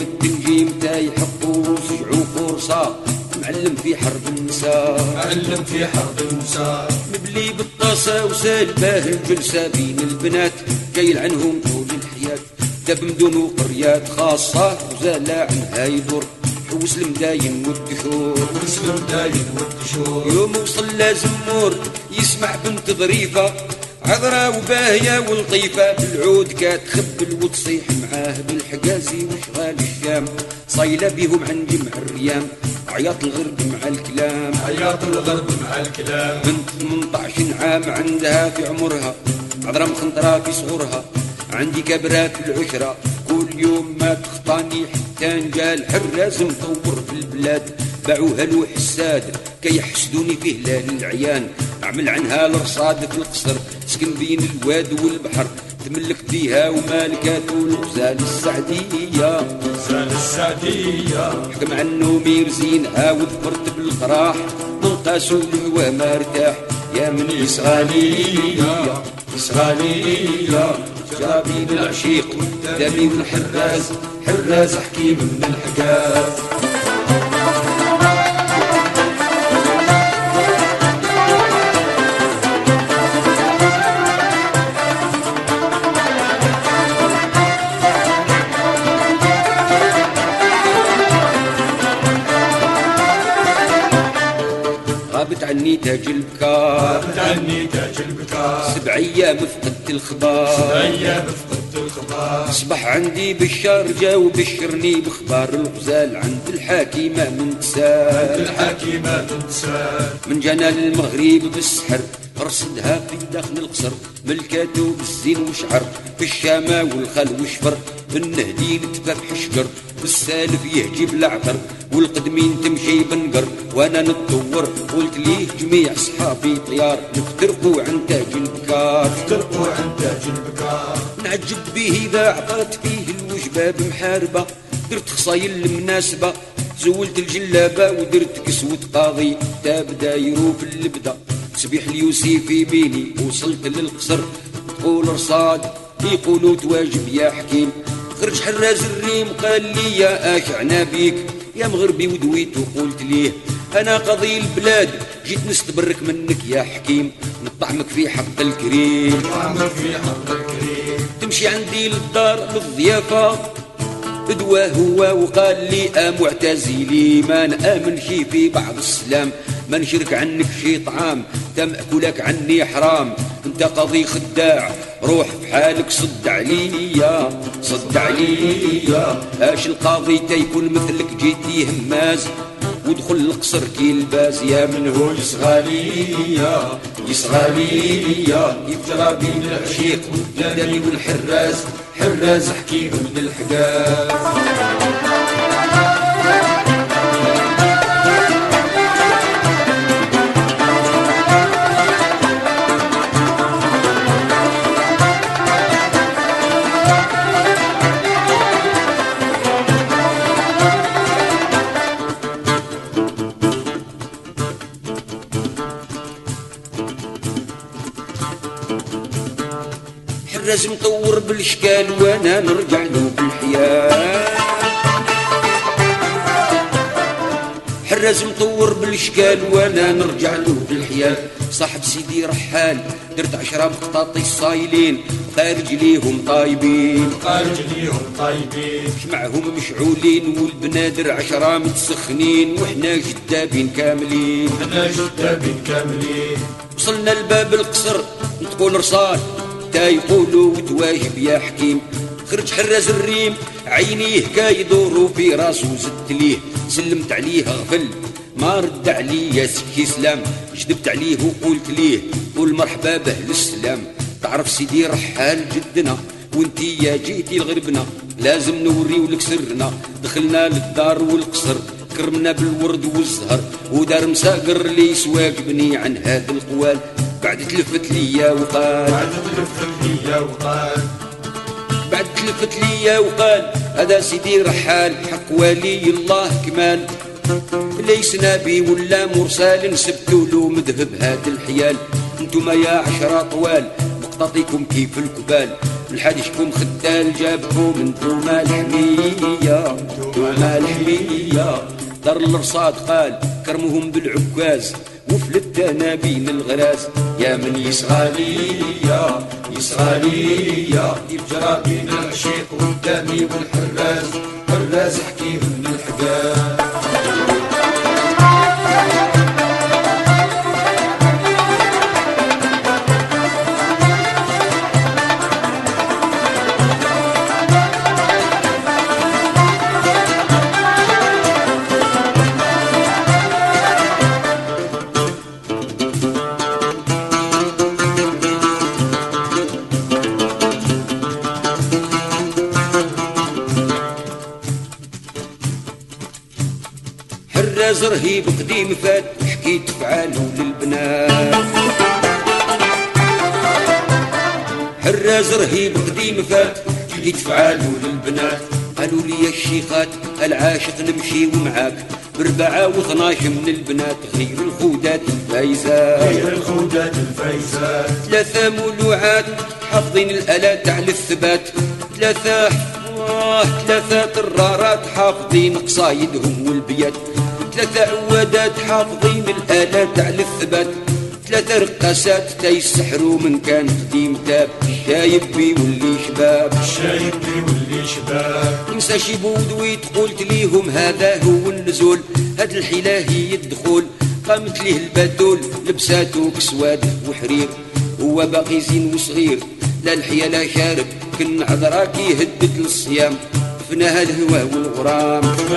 التنجيم تاي حقوس جعوف ورصا معلم في حرب النساء. معلم في حرب النساء. مبلي بالطاسة وسالباه الجلسة بين البنات. كي عنهم طول الحياة. داب مدن وقريات خاصة وزالة عنها يدور. حوس المداين والدحور وسلم داين والدشور يوم وصل لازمور يسمع بنت ظريفة. عذرة وباهية ولطيفة بالعود كتخبل وتصيح معاه بالحجازي وشغال الشام. صايلة بيهم عن جمع الريام عياط الغرب مع الكلام. حياة الغرب مع الكلام. بنت 18 عام عندها في عمرها عذرة مخنطرة في صغرها. عندي كبرات العشرة كل يوم ما تخطاني حتى نجال. حراز مطور في البلاد باعوها له حساد كي يحسدوني في هلال العيان أعمل عنها الرصاد في القصر تسكن بين الواد والبحر تملك فيها ومالكات والغزال السعدية. زال السعدية. حكم عنه ميرزينها وذكرت بالقراح من قاسو الهوى ما ارتاح يا من يسغالية يسغالية جابين العشيق دامي والحراز حراز حكيم من الحكاز. تاج البكار بتعني تاج البكار سبع أيام فقدت الخبار. أيام فقدت الخبار. أصبح عندي بشار جا وبشرني بخبار. الغزال عند الحاكمة من تسال الحكيمة تنسى من جانا للمغرب بالسحر رصدها في داخل القصر. ملكاتو بالزين وشعر في الشامة والخل وشفر. بالنهدين تفرح شجر بالسالف يهجي بالعطر والقدمين تمشي بنقر وأنا نتطور قلت ليه جميع صحابي طيار؟ نفترقوا عن تاج البكار. ترقوا عن تاج البكار. نعجب به إذا عطات فيه الوجبة بمحاربة درت خصايل المناسبة زولت الجلابة ودرت كسوة قاضي. تاب دايرو في اللبدة تسبيح اليوسف يميني وصلت للقصر تقول رصاد يقولوا تواجب يا حكيم. خرج حراز الريم قال لي يا اشعنا بيك. يا مغربي ودويت وقلت ليه. أنا قضي البلاد جيت نستبرك منك يا حكيم نطعمك في حق الكريم. وعمل في حق الكريم. تمشي عندي للدار للضيافة. ادوى هو وقال لي معتزلي ما نآمن شي في بعض السلام. ما نشرك عنك شي طعام تمأكلك عني حرام. أنت قضي خداع روح حالك صد عليا صد عليا اش القاضي تيكون مثلك؟ جيتي هماز؟ ودخل القصر كي الباز. يا من هو يصغالية يصغالية يجرى بين العشيق والداني والحراز. حراز حكيم من الحجاز. بالإشكال وأنا نرجع له بالحياة. حراز مطور بالإشكال وأنا نرجع له بالحياة. صاحب سيدي رحال درت عشرة بقطاطي صايلين. خارج ليهم طايبين. خارج ليهم طيبين معهم مشعولين والبنادر عشرة متسخنين. وحنا جدابين كاملين. إحنا جدابين كاملين. وصلنا لباب القصر تقول رصاد تا يقولوا وتواجب يا حكيم خرج حراز الريم عينيه كايدوروا في راسو زدت ليه. سلمت عليه غفل ما رد عليا سكي سلام. جدبت عليه وقلت ليه قول مرحبا باهل السلام. تعرف سيدي رحال جدنا وانتي يا جيتي لغربنا. لازم نوريو لك سرنا. دخلنا للدار والقصر. كرمنا بالورد والزهر ودار مساقر لي سواجبني عن هذا القوال. بعد تلفت ليا وقال بعد تلف ليا وقال. بعد تلف تلفت ليا وقال هذا سيدي رحال حق ولي الله كمال. ليس نبي ولا مرسال سبتوا له مذهب هاد الحيال. انتما يا عشرة طوال مقططيكم كيف الكبال. الحديشكم خدال جابكم انتوما الحمية دار الرصاد قال كرمهم بالعكاز وفلت أنا بين الغراز يا من يسغى ليا يسغى ليا يجرى بين العشيق والدمي والحراز. حراز حكيم من الحجاز. حراز رهيب قديم فات حكيت فعالو للبنات. حراز رهيب قديم فات حكيت فعالو للبنات. قالوا لي الشيخات العاشق نمشي ومعاك. بربعة وثناش من البنات غير الخودات الفايزات. غير الخودات الفايزات. ثلاثة مولوعات حافظين الآلات على الثبات ثلاثة ثلاثة طرارات حافظين قصايدهم والبيات. ثلاثة عوادات حافظين الآلات على الثبات ثلاثة رقاسات تيسحروا من كان قديم تاب. شايب بيولي شباب. الشايب بيولي شباب. نسى شي بودويت قلت ليهم هذا هو النزول. هاد الحيلة هي الدخول قامت ليه البدول. لبساتو كسواد وحرير. هو باقي زين وصغير. لا الحيا لا شارب. كن عذراك يهدد للصيام فنا الهوى والغرام هو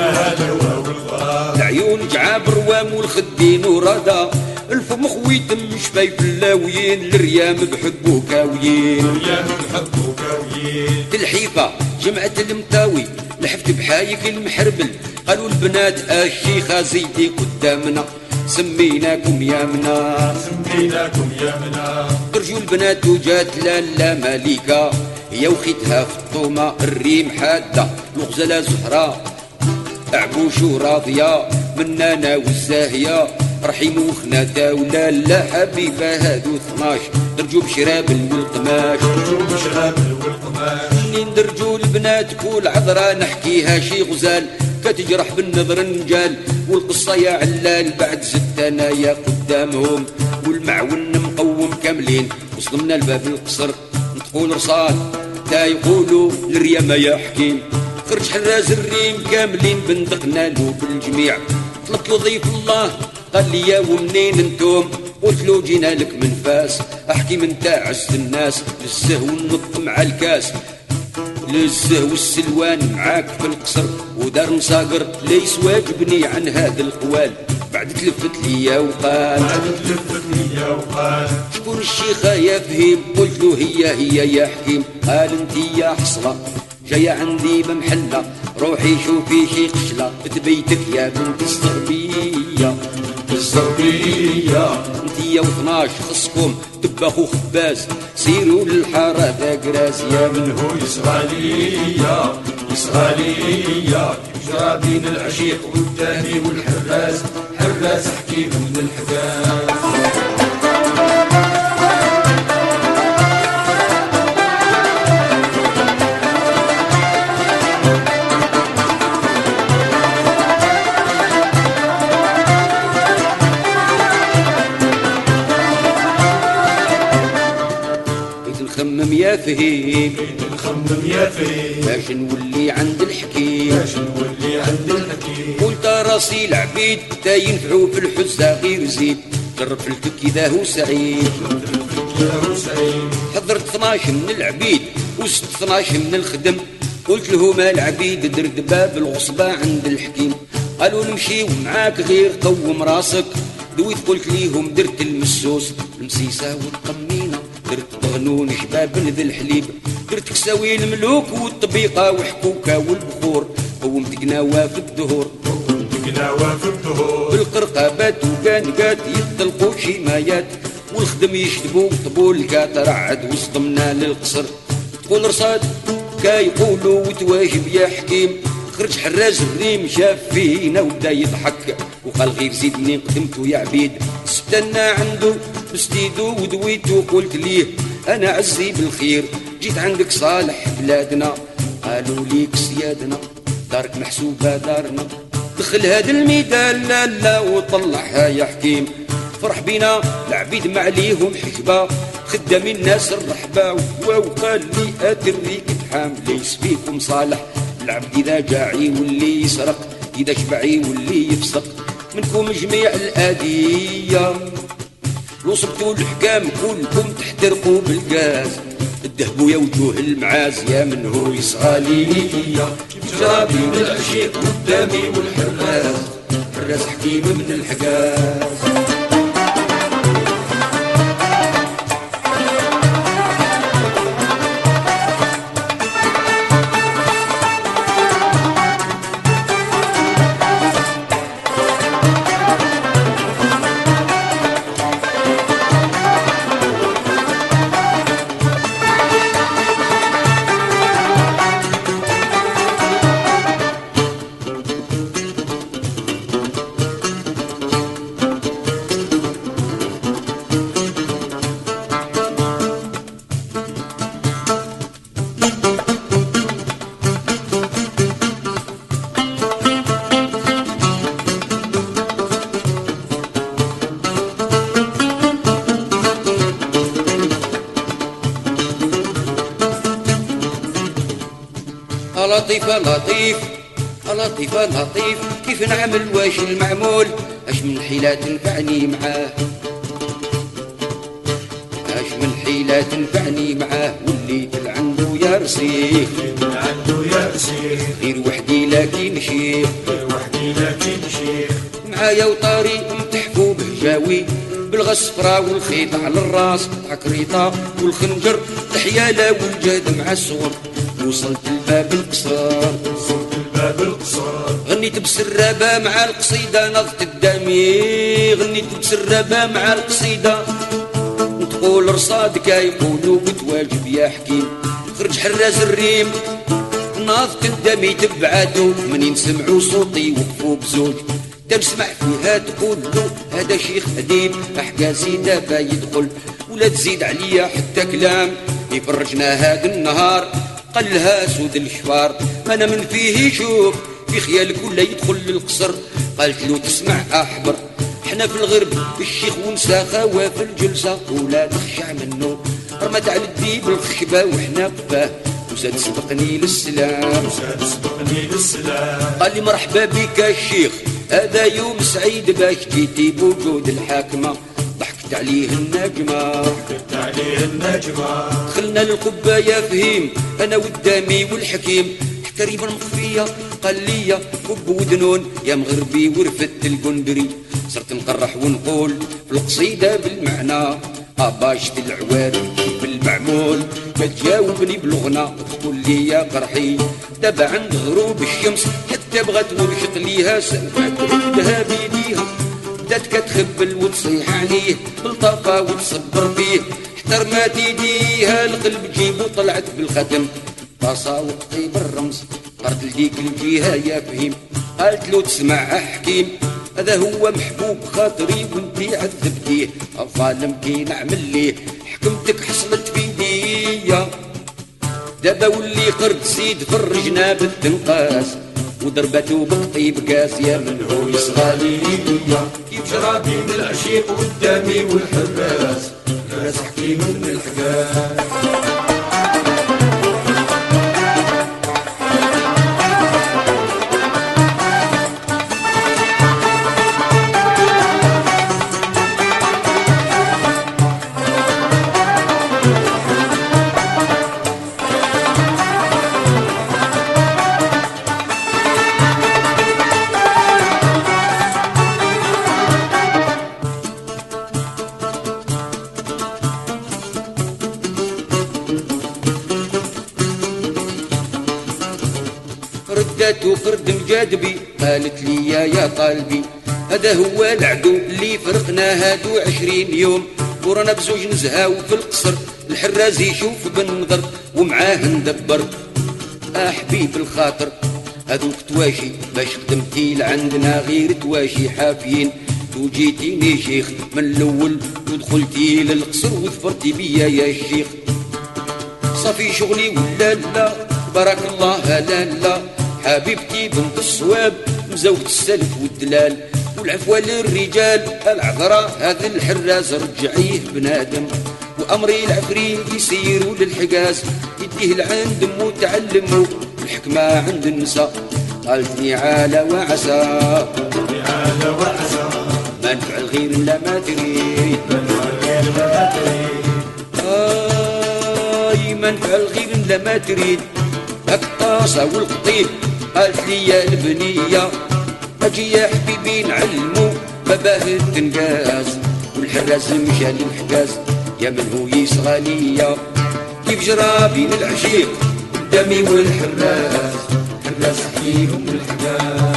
والغرام العيون جعاب روام والخدين وردا الفم خويتم شفايف اللاويين الريام بحبو كاويين. يا من حبه كاويين الحيفة جمعة المتاوي لحفت بحايك المحربل. قالوا البنات الشيخة زيدي قدامنا سميناكم يا منا. سميناكم يا منا. البنات وجات لالا مالكة هي وخيتها في الطومة الريم حادة الغزلة زهرة. عبوش راضية منانا والزاهية رحيم وخناتا ولا لا حبيبة هادو 12 درجوا بشراب والقماش رجوب شراب والقماش منين درجوا البنات كل عذرة نحكيها شي غزال. كتجرح بالنظر النجال والقصة يا علال بعد زدت يا قدامهم. والمعون مقوم كاملين وصلنا لباب القصر نقول رصاد. تا يقولوا للريامة يا حكيم خرج حراز الريم كاملين بندقنا له بالجميع. طلبت له ضيف الله قال لي يا ومنين أنتم قلت له جينا لك من فاس أحكي من عز الناس للزهو والنط مع الكاس. للزه والسلوان معاك في القصر ودار مصاقر ليس واجبني عن هذا القوال. بعد تلفت ليا وقال بعد تلفتني يا وقال. شكون الشيخة يا فهيم قلت له هي هي يا حكيم. قال انت يا حصلة جاية عندي بمحلة روحي شوفي شي قشلة بيتك يا بنت الزربية. انت يا و12 خصكم تبخوا خباز. سيروا للحارة ذا قراز يا من من هو إسرائيلية إسرائيلية يجرى بين العشيق والداني والحراز حراز حكيم من يا فهيم نخمم يا فهيم باش نولي عند الحكيم. باش نولي عند الحكيم. قلت راسي العبيد تا ينفعوا في الحزة غير زيد. جرب الكك إذا هو سعيد. حضرت 12 من العبيد وست 12 من الخدم. قلت لهم العبيد درد باب الغصبة عند الحكيم. قالوا نمشي ومعاك غير قوم راسك. دويت قلت ليهم درت المسوس. المسيسة والقمينة درت طغنون شباب ذي الحليب. درت كساوي الملوك والطبيقة وحكوكة والبخور. قومت قناوة في الدهور. قناوة في الدهور. بالقرقابات وكانقات يطلقوا شمايات والخدم يشتبوا طبول كاترعد وصدمنا للقصر. تقول رصاد كيقولوا وتواجب يا حكيم. خرج حراج الريم شاف فينا وبدا يضحك. وقال غير زيدني قدمتو يا عبيد. استنى عنده بستيدو ودويتو قلت ليه أنا عزي بالخير. جيت عندك صالح بلادنا قالوا ليك سيادنا دارك محسوبة دارنا دخل هاد الميدان لا لا وطلعها يا حكيم. فرح بينا العبيد ما عليهم حجبة خدام الناس الرحبة وقال لي اتريك تحام ليس فيكم صالح. العبد إذا جاعي واللي يسرق إذا شبعي واللي يفسق. منكم جميع الأدية. لو صبتوا الحكام كلكم تحترقوا بالغاز. الذهب يا وجوه المعاز يا من هو يصغالي ليا جرابي من العشيق قدامي والحراز حراز حكيم من الحجاز. لطيف لطيف لطيف لطيف. كيف نعمل واش المعمول؟ اش من حيلة تنفعني معاه؟ اش من حيلة تنفعني معاه؟ وليت عنده يا رصيف. عنده يا رصيف غير وحدي لكن شيخ. غير وحدي لكن شيخ معايا وطاري متحفو بهجاوي بالغصفرة والخيط على الراس. عكريطة والخنجر. الحيالة والجهد مع الصور وصلت الباب القصار وصلت الباب القصار غنيت بسرابة مع القصيدة نضت الدمي. غنيت بسرابة مع القصيدة. تقول رصادك يقولوا بتواجب يا حكيم. خرج حراز الريم ناضت الدمي تبعاتو منين سمعوا صوتي وقفوا بزوج. تسمع فيها تقول هذا شيخ أديب أحكاسي دابا يدخل. ولا تزيد عليا حتى كلام. يفرجنا هذا النهار قالها سود الشفار أنا من فيه يشوف في خيالك ولا يدخل للقصر. قالت له تسمع احبر إحنا في الغرب الشيخ ونسى خوا في الجلسة. ولا تخشع منه. رمت على الديب الخشبة وحنا قفاه وزاد سبقني للسلام. وزاد سبقني للسلام. قال لي مرحبا بك الشيخ هذا يوم سعيد باش جيتي بوجود الحاكمة. عليه النجمة. عليه النجمة. دخلنا للقبة يا فهيم أنا والدامي والحكيم. تقريبا مخفية قال لي كب ودنون. يا مغربي ورفت القندري. صرت نقرح ونقول في القصيدة بالمعنى. أباشت العواري بالمعمول. ما تجاوبني بالغنى تقول لي يا قرحي. دابا عند غروب الشمس حتى بغات ورشق ليها سنفات ردها بيديها. بدأت كتخبل وتصيح عليه بالطاقة وتصبر فيه احتر ما تيديها القلب جيبو طلعت بالختم طاسة وقطي بالرمز قرت لديك الجهة يا فهيم. قالت له تسمع حكيم هذا هو محبوب خاطري وانتي عذبتيه الظالم كي نعمل ليه حكمتك حصلت في ديا دابا ولي قرد سيد فرجنا بالتنقاس. وضربته بطيب قاس يا من هو يصغالي. ليا كيف شرابي من العشيق قدامي والحراس حراس حكيم من الحكاس ردت وقرد مجادبي قالت لي يا يا قلبي هذا هو العدو اللي فرقنا هادو عشرين يوم. ورانا بزوج نزهاو في القصر الحراز يشوف بالنظر ومعاه ندبر. أحبيب الخاطر هذوك تواشي باش خدمتي لعندنا غير تواشي حافيين. وجيتيني شيخ من الأول ودخلتي للقصر وظفرتي بيا يا شيخ. صافي شغلي ولا لا؟ بارك الله لا لا. حبيبتي بنت الصواب مزوجة السلف والدلال. والعفوة للرجال العذراء هذا الحراز رجعيه بنادم. وأمري العفريت يسيروا للحجاز يديه لعند متعلم الحكمة عند النساء قالتني عالى وعسى. عالى وعسى ما نفعل غير لا ما تريد. آي ما نفعل غير لا ما تريد. الطاسة والقطيب قالت لي يا البنية أجي يا حبيبي نعلمو باباه التنقاز والحراز مشى للحجاز يا من هو يصغى ليا كيف جرى بين العشيق قدامي والحراز حراز حكيهم الحجاز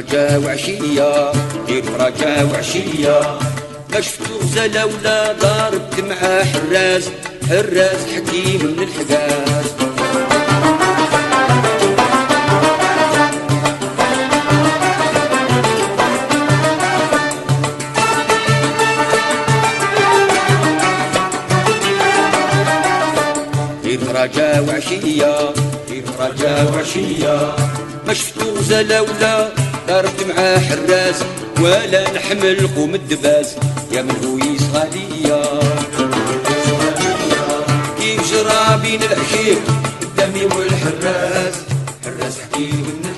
فرجا وعشية غير فرجا وعشية. ما شفتو غزالة ولا ضاربت مع حراز حراز حكيم من الحجاز. فرجا وعشية فرجا وعشية. ما شفتو غزالة ولا ضربت مع حراز ولا نحمل قوم الدباز يا من هو يصغى ليا كيف جرى بين العشيق قدامي والحراز حراز حكيم الحكاز